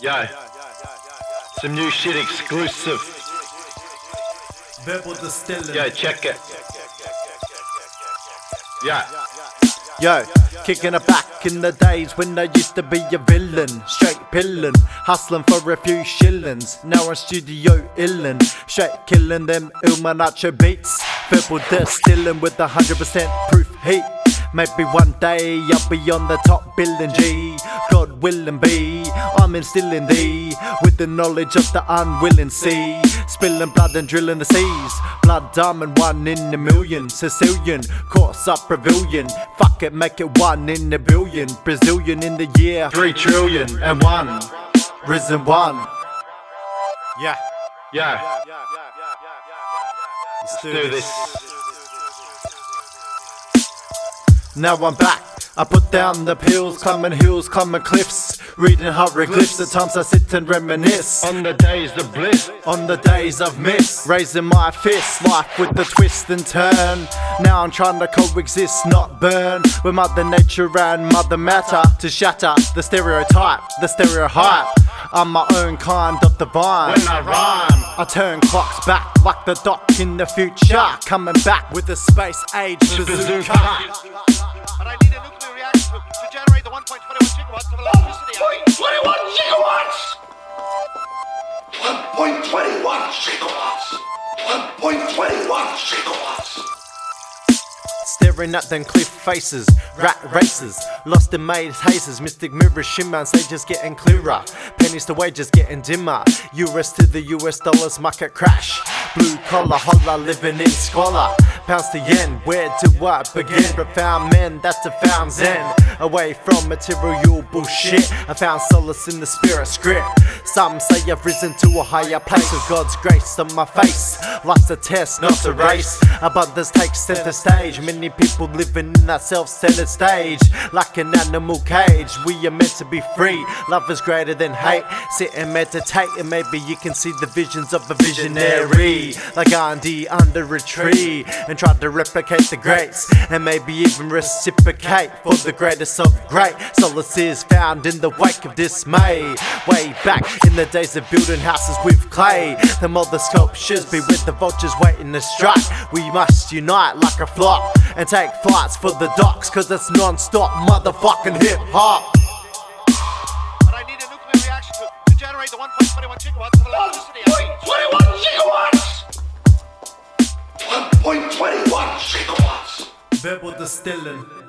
Yo, some new shit exclusive. Verbal distilling. Yo, check it. Yeah. Yo, kicking it back in the days when I used to be a villain. Straight pillin', hustling for a few shillings. Now I'm studio illin', straight killing them Illumnacho beats. Verbal distilling with a hundred percent proof heat. Maybe one day I'll be on the top billing G. God willing be, I'm instilling thee with the knowledge of the unwilling sea. Spilling blood and drilling the seas. Blood diamond, one in a million. Sicilian, course up pavilion. Fuck it, make it one in a billion. Brazilian in the year. Three trillion and one. Risen one. Yeah, Yeah, let's do this. Now I'm back. I put down the pills, climbing hills, climbing cliffs, reading hieroglyphs. At times I sit and reminisce On the days of bliss. on the days of miss, raising my fist, life with the twist and turn. Now I'm trying to coexist, not burn, with Mother Nature and Mother Matter to shatter the stereotype, the stereotype. I'm my own kind of divine. When I rhyme, I turn clocks back like the doc in the future, coming back with a space age bazooka. Gigawatts! 1.21 gigawatts! Staring at them cliff faces, rat races, lost in maze hazes, mystic mirrors shimmer, and just getting clearer. Pennies to wages getting dimmer. US to the US dollars market crash. Blue collar holla living in squalor. Pounds to yen, where do I begin? Profound men, that's a found zen. Away from material bullshit, I found solace in the spirit script. Some say I've risen to a higher place with God's grace on my face. Life's a test, not a race. Abundance takes center stage. Many people living in that self-centered stage, like an animal cage. We are meant to be free. Love is greater than hate. Sit and meditate, and maybe you can see the visions of a visionary, like Gandhi under a tree, and try to replicate the greats, and maybe even reciprocate for the greatest of great. Solace is found in the wake of dismay. Way back in the days of building houses with clay, the mother sculptures be with the vultures waiting to strike. We must unite like a flock and take flights for the docks, cause it's non-stop motherfucking hip hop. But I need a nuclear reaction to, to generate the 1.21 gigawatts of electricity. Need. 1.21 gigawatts!